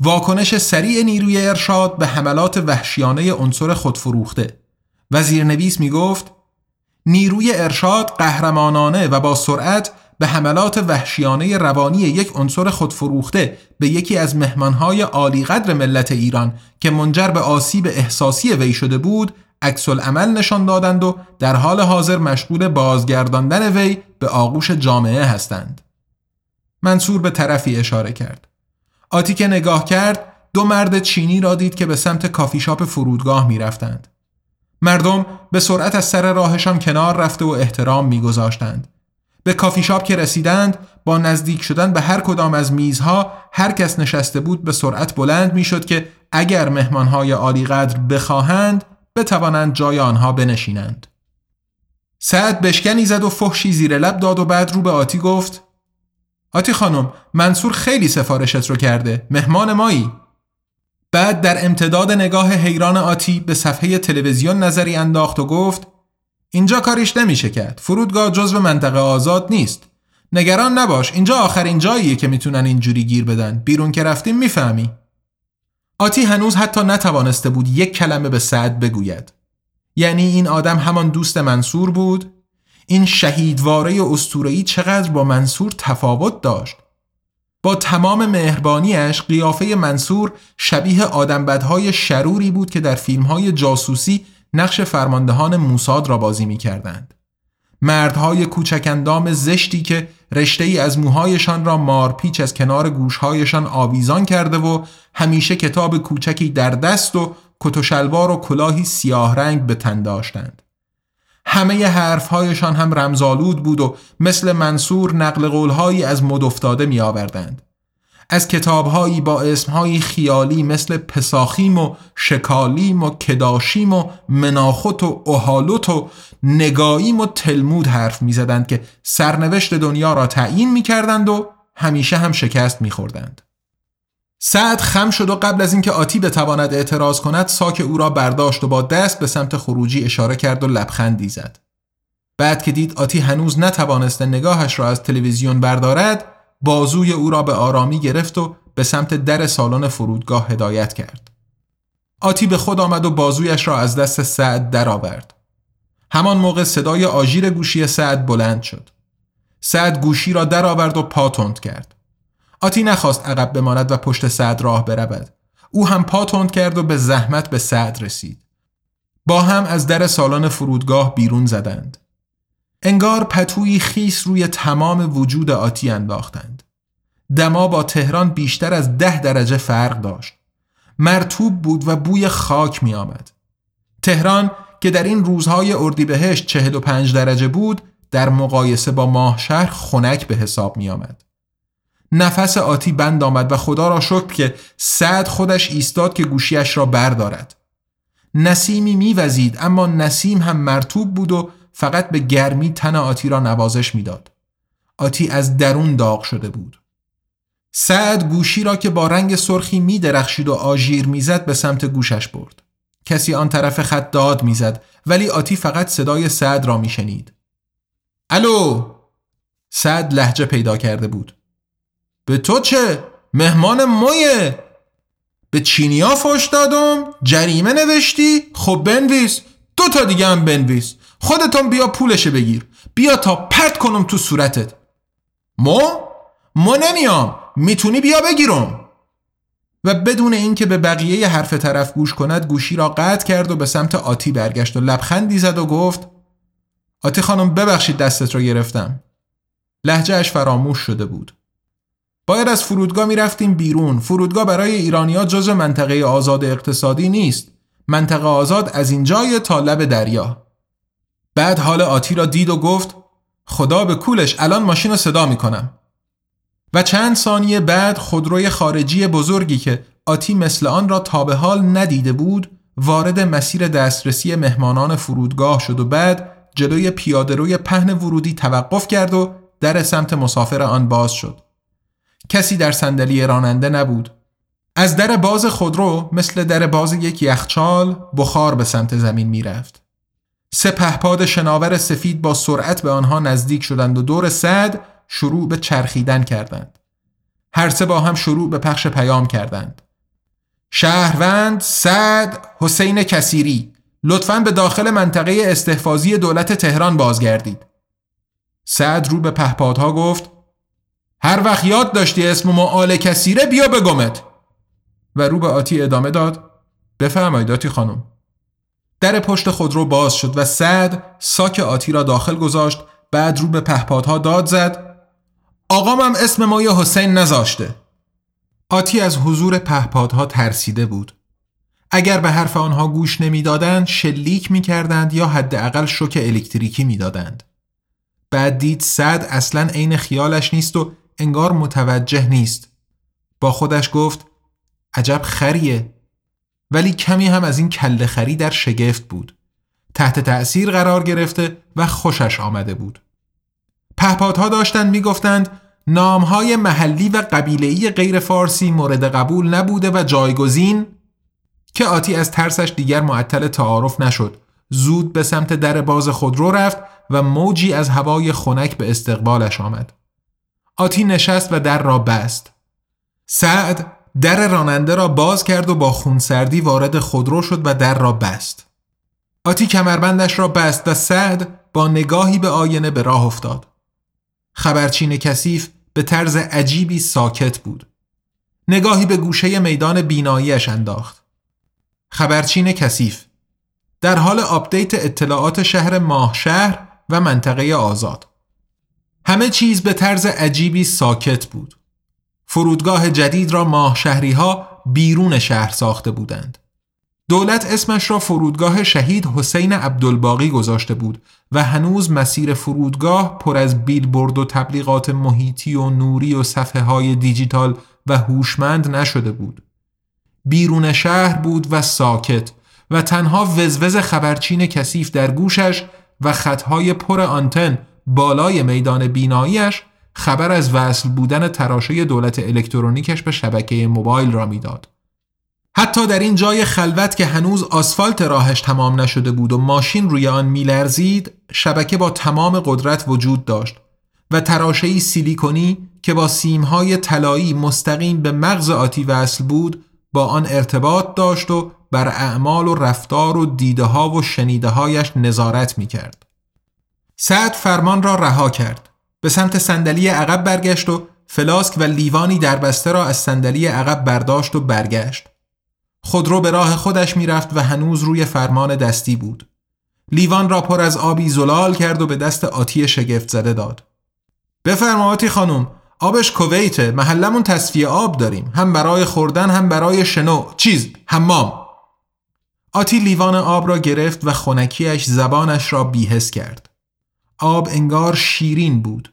واکنش سریع نیروی ارشاد به حملات وحشیانه عنصر خودفروخته وزیر نویس می گفت نیروی ارشاد قهرمانانه و با سرعت به حملات وحشیانه روانی یک عنصر خودفروخته به یکی از مهمانهای عالی قدر ملت ایران که منجر به آسیب احساسی وی شده بود عکس عمل نشان دادند و در حال حاضر مشغول بازگرداندن وی به آغوش جامعه هستند. منصور به طرفی اشاره کرد. آتی که نگاه کرد دو مرد چینی را دید که به سمت کافی شاپ فرودگاه می رفتند. مردم به سرعت از سر راهشان کنار رفته و احترام میگذاشتند. به کافی شاپ که رسیدند با نزدیک شدن به هر کدام از میزها هر کس نشسته بود به سرعت بلند می‌شد که اگر مهمانهای عالی قدر بخواهند بتوانند جای آنها بنشینند. سعد بشکنی زد و فحشی زیر لب داد و بعد رو به آتی گفت آتی خانم منصور خیلی سفارشت رو کرده مهمان مایی؟ بعد در امتداد نگاه حیران آتی به صفحه تلویزیون نظری انداخت و گفت اینجا کاریش نمیشه کرد فرودگاه جزو منطقه آزاد نیست. نگران نباش اینجا آخرین جاییه که می‌تونن اینجوری گیر بدن. بیرون که رفتیم می‌فهمی. آتی هنوز حتی نتوانسته بود یک کلمه به سعد بگوید. یعنی این آدم همان دوست منصور بود. این شهیدواره استورهی چقدر با منصور تفاوت داشت. با تمام مهربانیش قیافه منصور شبیه آدمبدهای شروری بود که در فیلمهای جاسوسی نقش فرماندهان موساد را بازی می کردند. مردهای کوچکندام زشتی که رشته ای از موهایشان را مارپیچ از کنار گوشهایشان آویزان کرده و همیشه کتاب کوچکی در دست و کت و شلوار و کلاهی سیاه رنگ به تن داشتند. همه حرفهایشان هم رمزالود بود و مثل منصور نقل قولهایی از مد افتاده می آوردند. از کتابهایی با اسمهایی خیالی مثل پساخیم و شکالیم و کداشیم و مناخت و احالوت و نگاییم و تلمود حرف می زدند که سرنوشت دنیا را تعیین می کردند و همیشه هم شکست می خوردند. سعد خم شد و قبل از اینکه آتی بتواند اعتراض کند ساک او را برداشت و با دست به سمت خروجی اشاره کرد و لبخندی زد. بعد که دید آتی هنوز نتوانسته نگاهش را از تلویزیون بردارد بازوی او را به آرامی گرفت و به سمت در سالن فرودگاه هدایت کرد. آتی به خود آمد و بازویش را از دست سعد درآورد. همان موقع صدای آژیر گوشی سعد بلند شد. سعد گوشی را درآورد و پا تند کرد. آتی نخواست عقب بماند و پشت سعد راه برود. او هم پا تند کرد و به زحمت به سعد رسید. با هم از در سالن فرودگاه بیرون زدند. انگار پتویی خیس روی تمام وجود آتی انداختند. دما با تهران بیشتر از ده درجه فرق داشت. مرتوب بود و بوی خاک می آمد. تهران که در این روزهای اردیبهشت 45 درجه بود در مقایسه با ماه شهر خنک به حساب می آمد. نفس آتی بند آمد و خدا را شکر که سعد خودش ایستاد که گوشیش را بردارد. نسیمی میوزید اما نسیم هم مرتوب بود و فقط به گرمی تن آتی را نوازش می‌داد. آتی از درون داغ شده بود. سعد گوشی را که با رنگ سرخی می درخشید و آژیر می‌زد به سمت گوشش برد. کسی آن طرف خط داد می‌زد ولی آتی فقط صدای سعد را میشنید. الو سعد لحجه پیدا کرده بود. به تو چه؟ مهمان مویه به چینیا فش دادم جریمه نوشتی خب بنویس دو تا دیگه هم بنویس خودتون بیا پولش بگیر. بیا تا پرت کنم تو صورتت. مو؟ مو نمیام. می‌تونی بیا بگیرم. و بدون اینکه به بقیه حرف طرف گوش کند گوشی را قطع کرد و به سمت آتی برگشت و لبخندی زد و گفت آتی خانم ببخشید دستت را گرفتم. لحجهش فراموش شده بود. باید از فرودگاه می رفتیم بیرون. فرودگاه برای ایرانیا جز منطقه آزاد اقتصادی نیست. منطقه آزاد از اینجای تا لب دریا. بعد حال آتی را دید و گفت خدا به کولش الان ماشین رو صدا می کنم و چند ثانیه بعد خودروی خارجی بزرگی که آتی مثل آن را تا به حال ندیده بود وارد مسیر دسترسی مهمانان فرودگاه شد و بعد جلوی پیادهروی پهن ورودی توقف کرد و در سمت مسافر آن باز شد. کسی در صندلی راننده نبود. از در باز خودرو مثل در باز یک یخچال بخار به سمت زمین می‌رفت. سه پهپاد شناور سفید با سرعت به آنها نزدیک شدند و دور صد شروع به چرخیدن کردند. هر سه با هم شروع به پخش پیام کردند. شهروند سعد حسین کسیری. لطفا به داخل منطقه استحفاظی دولت تهران بازگردید. سعد رو به پهپادها گفت هر وقت یاد داشتی اسم ما آل کسیره بیا بگمت و رو به آتی ادامه داد بفرمایید آتی خانم. در پشت خودرو باز شد و سعد ساک آتی را داخل گذاشت بعد رو به پهپادها داد زد. آقام هم اسم ما یا حسین نذاشته. آتی از حضور پهپادها ترسیده بود. اگر به حرف آنها گوش نمی‌دادند شلیک می‌کردند یا حداقل شوک الکتریکی می‌دادند. بعد دید سعد اصلا عین خیالش نیست و انگار متوجه نیست. با خودش گفت عجب خریه. ولی کمی هم از این کله خری در شگفت بود. تحت تأثیر قرار گرفته و خوشش آمده بود. پهپادها داشتند می‌گفتند نامهای محلی و قبیله‌ای غیر فارسی مورد قبول نبوده و جایگزین که آتی از ترسش دیگر معطل تعارف نشد. زود به سمت در باز خودرو رفت و موجی از هوای خنک به استقبالش آمد. آتی نشست و در را بست. سعد در راننده را باز کرد و با خونسردی وارد خودرو شد و در را بست. آتی کمربندش را بست و سعد با نگاهی به آینه به راه افتاد. خبرچین کثیف به طرز عجیبی ساکت بود. نگاهی به گوشه میدان بیناییش انداخت. خبرچین کثیف در حال آپدیت اطلاعات شهر ماهشهر و منطقه آزاد. همه چیز به طرز عجیبی ساکت بود. فرودگاه جدید را ماه شهری ها بیرون شهر ساخته بودند دولت اسمش را فرودگاه شهید حسین عبدالباقی گذاشته بود و هنوز مسیر فرودگاه پر از بیلبورد و تبلیغات محیطی و نوری و صفحه های دیجیتال و هوشمند نشده بود. بیرون شهر بود و ساکت و تنها وزوز خبرچین کثیف در گوشش و خطهای پر آنتن بالای میدان بیناییش خبر از وصل بودن تراشه دولت الکترونیکش به شبکه موبایل را می‌داد. حتی در این جای خلوت که هنوز آسفالت راهش تمام نشده بود و ماشین روی آن میلرزید شبکه با تمام قدرت وجود داشت و تراشهی سیلیکونی که با سیمهای طلایی مستقیم به مغز آتی وصل بود با آن ارتباط داشت و بر اعمال و رفتار و دیده ها و شنیده هایش نظارت می کرد. سعد فرمان را رها کرد. به سمت صندلی عقب برگشت و فلاسک و لیوانی در بسته را از صندلی عقب برداشت و برگشت. خودرو به راه خودش می‌رفت و هنوز روی فرمان دستی بود. لیوان را پر از آبی زلال کرد و به دست آتی شگفت زده داد. بفرما آتی خانم آبش کویته محلمون تصفیه آب داریم هم برای خوردن هم برای شنو چیز حمام آتی لیوان آب را گرفت و خونکیش زبانش را بیهس کرد آب انگار شیرین بود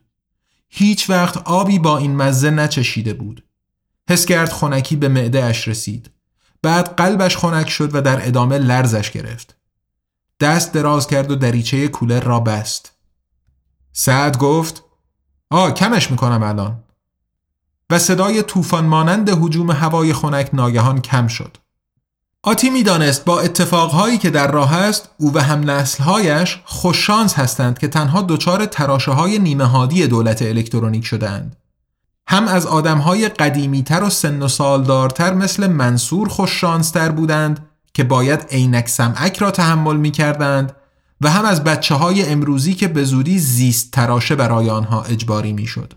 هیچ وقت آبی با این مزه نچشیده بود حس کرد خونکی به معده اش رسید بعد قلبش خنک شد و در ادامه لرزش گرفت. دست دراز کرد و دریچه کولر را بست. سعد گفت آ کمش می‌کنم الان. و صدای طوفان مانند حجوم هوای خنک ناگهان کم شد. آتی می‌دانست با اتفاقهایی که در راه است او و هم نسلهایش خوششانس هستند که تنها دچار تراشه های نیمه هادی دولت الکترونیک شدند. هم از آدمهای قدیمیتر و سن و سالدارتر مثل منصور خوششانستر بودند که باید عینک سمعک را تحمل می کردند و هم از بچه های امروزی که به زودی زیست تراشه برای آنها اجباری می شد.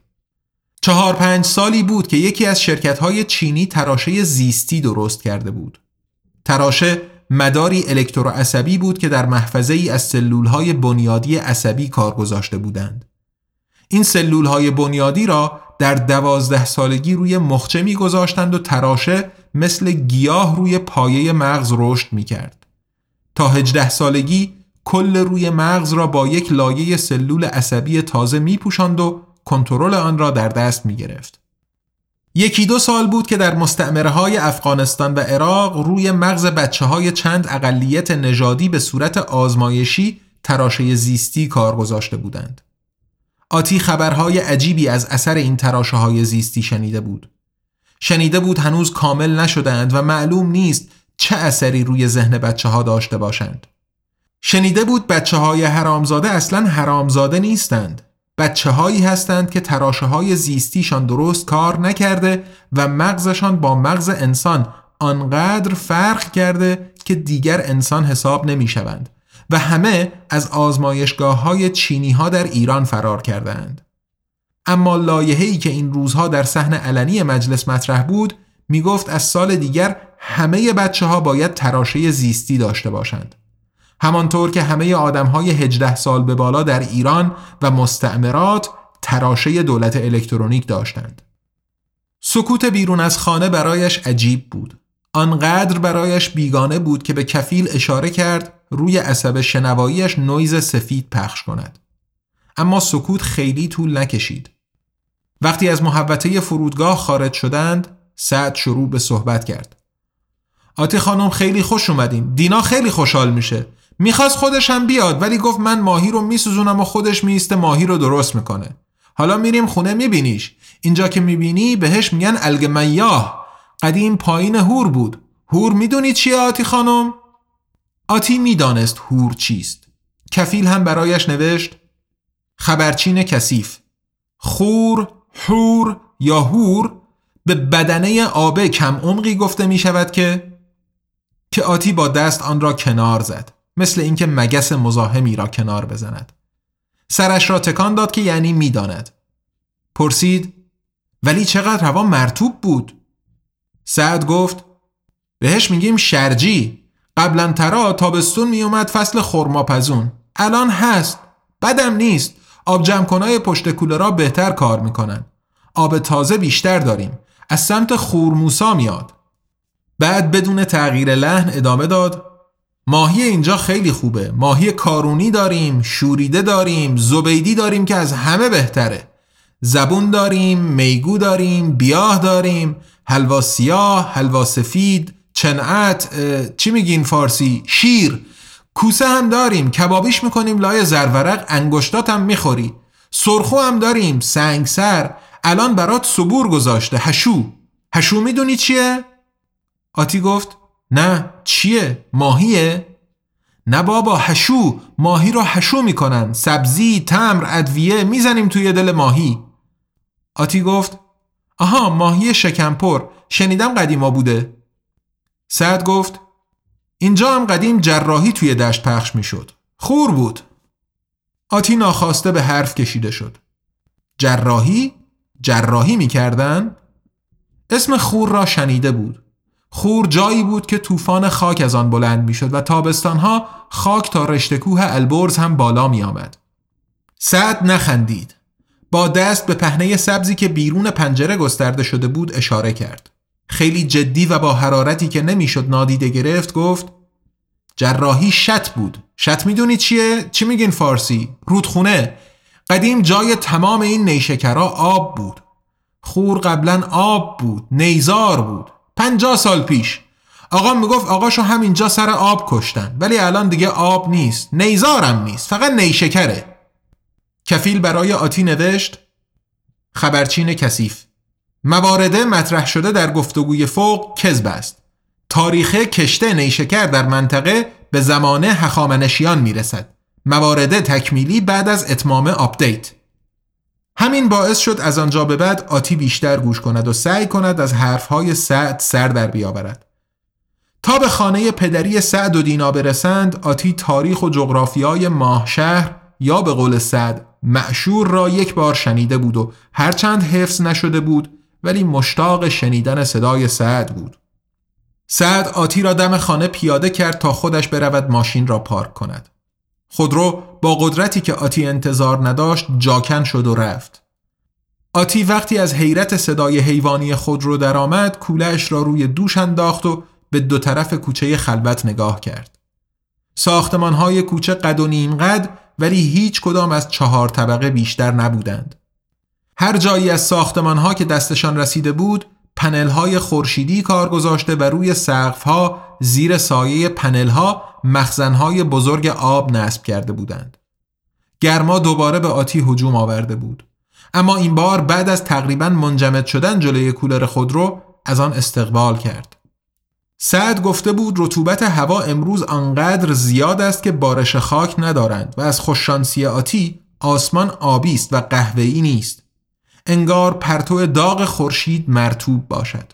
چهار پنج سالی بود که یکی از شرکت های چینی تراشه زیستی درست کرده بود. تراشه مداری الکتروعصبی بود که در محفظه ای از سلول های بنیادی عصبی کار گذاشته بودند. این سلول های بنیادی را در دوازده سالگی روی مخچه میگذاشتند و تراشه مثل گیاه روی پایه مغز رشد می کرد. تا هجده سالگی کل روی مغز را با یک لایه سلول عصبی تازه می پوشند و کنترل آن را در دست می گرفت. یکی دو سال بود که در مستعمره های افغانستان و عراق روی مغز بچه های چند اقلیت نژادی به صورت آزمایشی تراشه زیستی کار گذاشته بودند. آتی خبرهای عجیبی از اثر این تراشه های زیستی شنیده بود. شنیده بود هنوز کامل نشدند و معلوم نیست چه اثری روی ذهن بچه ها داشته باشند. شنیده بود بچه های حرامزاده اصلا حرامزاده نیستند. بچه هایی هستند که تراشه های زیستیشان درست کار نکرده و مغزشان با مغز انسان آنقدر فرق کرده که دیگر انسان حساب نمی شوند و همه از آزمایشگاه های چینی ها در ایران فرار کردند. اما لایحه‌ای که این روزها در صحن علنی مجلس مطرح بود می گفت از سال دیگر همه بچه ها باید تراشه زیستی داشته باشند. همانطور که همه آدم های 18 سال به بالا در ایران و مستعمرات تراشه دولت الکترونیک داشتند. سکوت بیرون از خانه برایش عجیب بود. آنقدر برایش بیگانه بود که به کفیل اشاره کرد روی عصب شنواییش نویز سفید پخش کند. اما سکوت خیلی طول نکشید. وقتی از محوطه فرودگاه خارج شدند، سعد شروع به صحبت کرد. آتی خانم خیلی خوش اومدین. دینا خیلی خوشحال میشه. می‌خواست خودش هم بیاد ولی گفت من ماهی رو میسوزونم و خودش میسته ماهی رو درست می‌کنه. حالا میریم خونه میبینیش. اینجا که می‌بینی بهش میگن الگمیاه قدیم پایین هور بود هور می‌دونی چیه آتی خانم؟ آتی می‌دانست هور چیست کفیل هم برایش نوشت خبرچین کثیف خور، حور یا هور به بدنه آب کم عمقی گفته می شود که که آتی با دست آن را کنار زد مثل اینکه مگس مزاحمی را کنار بزند. سرش را تکان داد که یعنی می‌داند. پرسید ولی چقدر هوا مرتوب بود؟ سعد گفت بهش میگیم شرجی. قبلا ترا تابستون میومد فصل خرماپزون. الان هست. بدم نیست. آب جمع کنای پشت کوله را بهتر کار می‌کنن. آب تازه بیشتر داریم. از سمت خورموسا میاد. بعد بدون تغییر لحن ادامه داد ماهی اینجا خیلی خوبه. ماهی کارونی داریم شوریده داریم زبیدی داریم که از همه بهتره. زبون داریم میگو داریم بیاه داریم حلوا سیاه حلوا سفید چنعت چی میگین فارسی؟ شیر. کوسه هم داریم کبابیش می‌کنیم لای زرورق انگشتات هم می‌خوری. سرخو هم داریم سنگسر الان برات صبور گذاشته هشو. هشو می‌دونی چیه؟ آتی گفت نه چیه؟ ماهیه؟ نه بابا هشو ماهی رو هشو می‌کنن. سبزی، تمر، ادویه می‌زنیم توی دل ماهی. آتی گفت آها ماهی شکمپر. شنیدم قدیما بوده. سعد گفت اینجا هم قدیم جراحی توی دشت پخش می‌شد. خور بود. آتی ناخواسته به حرف کشیده شد. جراحی؟ جراحی می‌کردن؟ اسم خور را شنیده بود. خور جایی بود که طوفان خاک از آن بلند می‌شد و تابستانها خاک تا رشته کوه البرز هم بالا می آمد. سعد نخندید. با دست به پهنه سبزی که بیرون پنجره گسترده شده بود اشاره کرد. خیلی جدی و با حرارتی که نمی‌شد نادیده گرفت گفت جراحی شت بود. شت می‌دونی چیه؟ چی میگین فارسی؟ رودخونه. قدیم جای تمام این نیشکرا آب بود. خور قبلا آب بود. نیزار بود. پنجاه سال پیش. آقا می‌گفت آقاشو همینجا سر آب کشتن. ولی الان دیگه آب نیست. نیزارم نیست. فقط نیشکره. کفیل برای آتی نوشت خبرچین کثیف. موارده مطرح شده در گفتگوی فوق کذب است. تاریخ کشته نیشکر در منطقه به زمان هخامنشیان می‌رسد. موارد تکمیلی بعد از اتمام آپدیت. همین باعث شد از آنجا به بعد آتی بیشتر گوش کند و سعی کند از حرفهای سعد سر در بیاورد. تا به خانه پدری سعد و دینا برسند آتی تاریخ و جغرافیای ماه شهر یا به قول سعد معشور را یک بار شنیده بود و هرچند حفظ نشده بود ولی مشتاق شنیدن صدای سعد بود. سعد آتی را دم خانه پیاده کرد تا خودش برود ماشین را پارک کند. خودرو با قدرتی که آتی انتظار نداشت جاکن شد و رفت. آتی وقتی از حیرت صدای حیوانی خودرو درآمد کولش را روی دوش انداخت و به دو طرف کوچه خلوت نگاه کرد. ساختمان های کوچه قد و نیم قد ولی هیچ کدام از چهار طبقه بیشتر نبودند. هر جایی از ساختمان ها که دستشان رسیده بود پنل های خورشیدی کار گذاشته و روی سقف ها زیر سایه پنل ها مخزن های بزرگ آب نصب کرده بودند. گرما دوباره به آتی هجوم آورده بود. اما این بار بعد از تقریبا منجمد شدن جلوی کولر خودرو از آن استقبال کرد. سعد گفته بود رطوبت هوا امروز آنقدر زیاد است که بارش خاک ندارند و از خوششانسی آتی آسمان آبی است و قهوه‌ای نیست. انگار پرتو داغ خورشید مرتوب باشد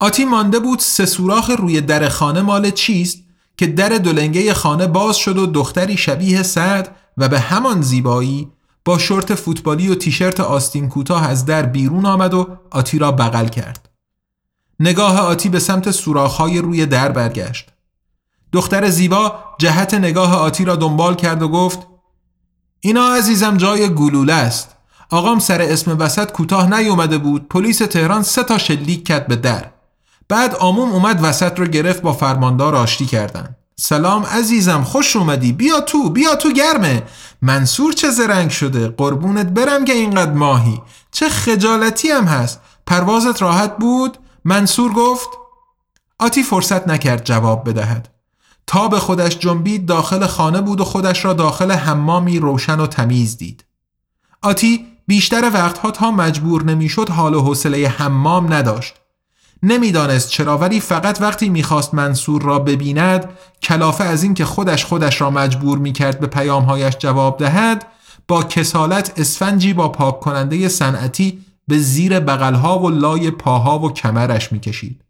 آتی مانده بود سه سوراخ روی در خانه مال چیست که در دولنگه خانه باز شد و دختری شبیه سعد و به همان زیبایی با شورت فوتبالی و تیشرت آستین کوتاه از در بیرون آمد و آتی را بغل کرد. نگاه آتی به سمت سوراخ‌های روی در برگشت. دختر زیبا جهت نگاه آتی را دنبال کرد و گفت اینا عزیزم جای گلوله است. آقام سر اسم وسط کوتاه نیومده بود پلیس تهران سه تا شلیک کرد به در بعد آموم اومد وسط رو گرفت با فرماندار آشتی کردن. سلام عزیزم خوش اومدی. بیا تو بیا تو گرمه. منصور چه زرنگ شده؟ قربونت برم که اینقدر ماهی. چه خجالتی هم هست. پروازت راحت بود؟ منصور گفت آتی فرصت نکرد جواب بدهد. تا به خودش جنبید داخل خانه بود و خودش را داخل حمامی روشن و تمیز دید. آتی بیشتر وقتها تا مجبور نمی‌شد حال و حوصله حمام نداشت. نمی‌دانست چرا ولی فقط وقتی می‌خواست منصور را ببیند کلافه از اینکه خودش خودش را مجبور می‌کرد به پیامهایش جواب دهد با کسالت اسفنجی با پاک کننده صنعتی به زیر بغلها و لای پاها و کمرش می‌کشید.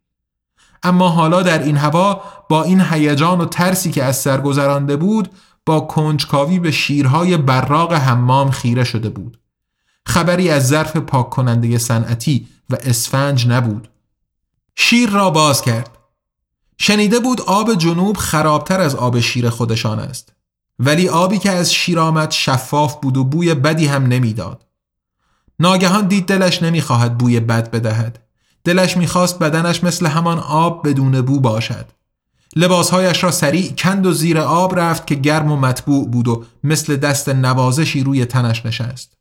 اما حالا در این هوا با این هیجان و ترسی که از سر گذرانده بود با کنجکاوی به شیرهای براق حمام خیره شده بود. خبری از ظرف پاک کننده صنعتی و اسفنج نبود. شیر را باز کرد. شنیده بود آب جنوب خرابتر از آب شیر خودشان است. ولی آبی که از شیر آمد شفاف بود و بوی بدی هم نمی‌داد. ناگهان دید دلش نمی‌خواهد بوی بد بدهد. دلش می‌خواست بدنش مثل همان آب بدون بو باشد. لباسهایش را سریع کند و زیر آب رفت که گرم و مطبوع بود و مثل دست نوازشی روی تنش نشست.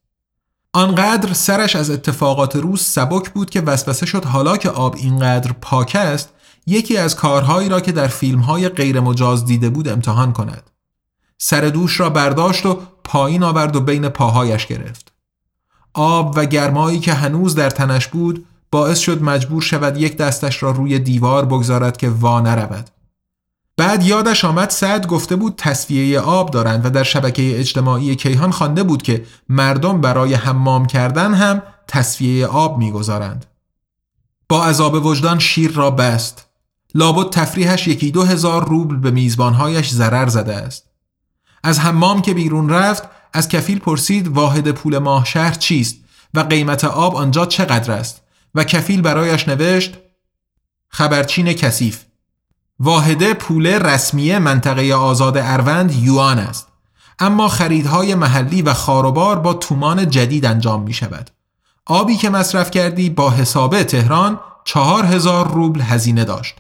آنقدر سرش از اتفاقات روز سبک بود که وسوسه شد حالا که آب اینقدر پاک است یکی از کارهایی را که در فیلمهای غیرمجاز دیده بود امتحان کند. سر دوش را برداشت و پایین آورد و بین پاهایش گرفت. آب و گرمایی که هنوز در تنش بود باعث شد مجبور شود یک دستش را روی دیوار بگذارد که وا نرود. بعد یادش آمد سعد گفته بود تصفیه آب دارند و در شبکه اجتماعی کیهان خوانده بود که مردم برای حمام کردن هم تصفیه آب می‌گذارند. با عذاب وجدان شیر را بست. لابد تفریحش یکی دو هزار روبل به میزبانهایش ضرر زده است. از حمام که بیرون رفت از کفیل پرسید واحد پول ماه شهر چیست و قیمت آب آنجا چقدر است و کفیل برایش نوشت خبرچین کثیف واحده پول رسمی منطقه آزاد اروند یوان است. اما خریدهای محلی و خاروبار با تومان جدید انجام می شود آبی که مصرف کردی با حسابه تهران چهار هزار روبل هزینه داشت.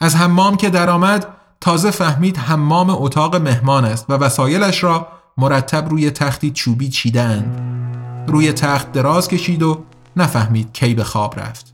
از حمام که درآمد تازه فهمید حمام اتاق مهمان است و وسایلش را مرتب روی تختی چوبی چیدند. روی تخت دراز کشید و نفهمید کی به خواب رفت.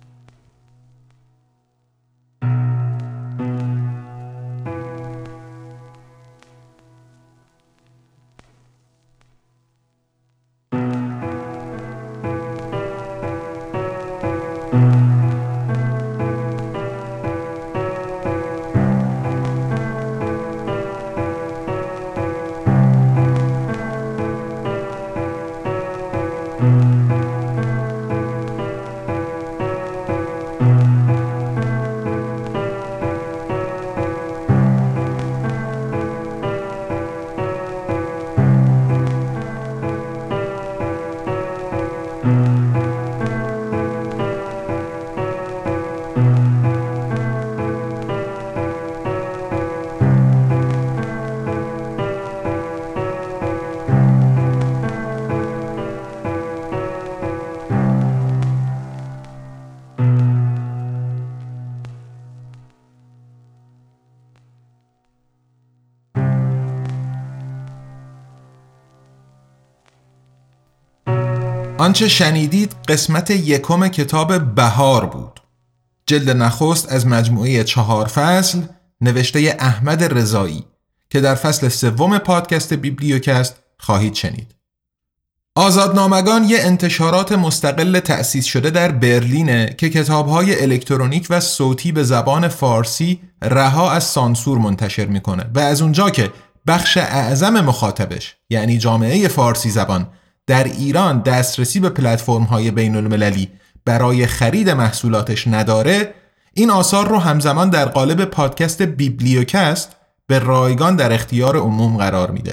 آنچه شنیدید قسمت یکم کتاب بهار بود. جلد نخست از مجموعه چهار فصل نوشته احمد رضایی که در فصل سوم پادکست بیبلیوکست خواهید شنید. آزادنامگان یه انتشارات مستقل تأسیس شده در برلینه که کتابهای الکترونیک و صوتی به زبان فارسی رها از سانسور منتشر می‌کنه و از اونجا که بخش اعظم مخاطبش یعنی جامعه فارسی زبان در ایران دسترسی به پلتفرم های بین المللی برای خرید محصولاتش نداره این آثار رو همزمان در قالب پادکست Bibliocast به رایگان در اختیار عموم قرار میده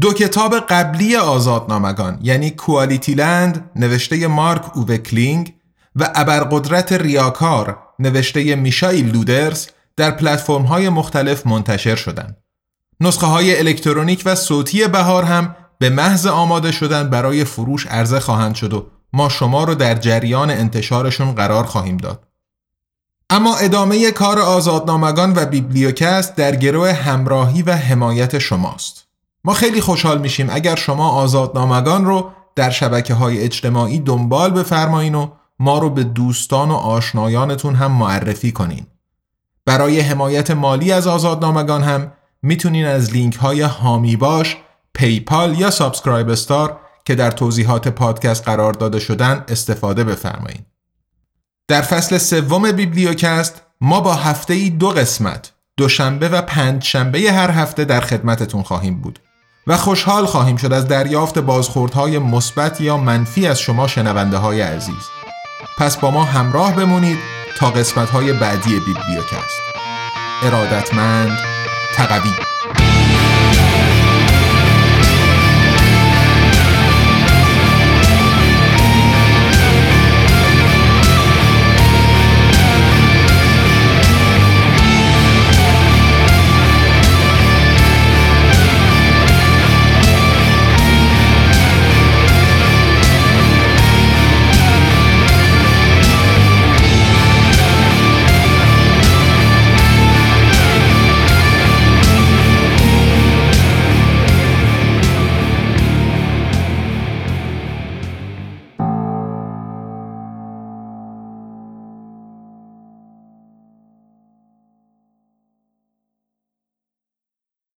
دو کتاب قبلی آزادنامگان یعنی QualityLand نوشته مارک اووه کلینگ و ابرقدرت ریاکار نوشته میشایل لودرز در پلتفرم های مختلف منتشر شدند. نسخه های الکترونیک و صوتی بهار هم به محض آماده شدن برای فروش عرضه خواهند شد و ما شما رو در جریان انتشارشون قرار خواهیم داد. اما ادامه کار آزادنامگان و بیبلیوکست در گروه همراهی و حمایت شماست. ما خیلی خوشحال میشیم اگر شما آزادنامگان رو در شبکه های اجتماعی دنبال بفرمایین و ما رو به دوستان و آشنایانتون هم معرفی کنین. برای حمایت مالی از آزادنامگان هم می‌تونین از لینک های هامی باش PayPal یا SubscribeStar که در توضیحات پادکست قرار داده شدن استفاده بفرمایید. در فصل سوم Bibliocast ما با هفته ای دو قسمت دوشنبه و پنج شنبه هر هفته در خدمتتون خواهیم بود و خوشحال خواهیم شد از دریافت بازخوردهای مثبت یا منفی از شما شنونده های عزیز. پس با ما همراه بمونید تا قسمت های بعدی بیبلیوکست. ارادتمند تقوی.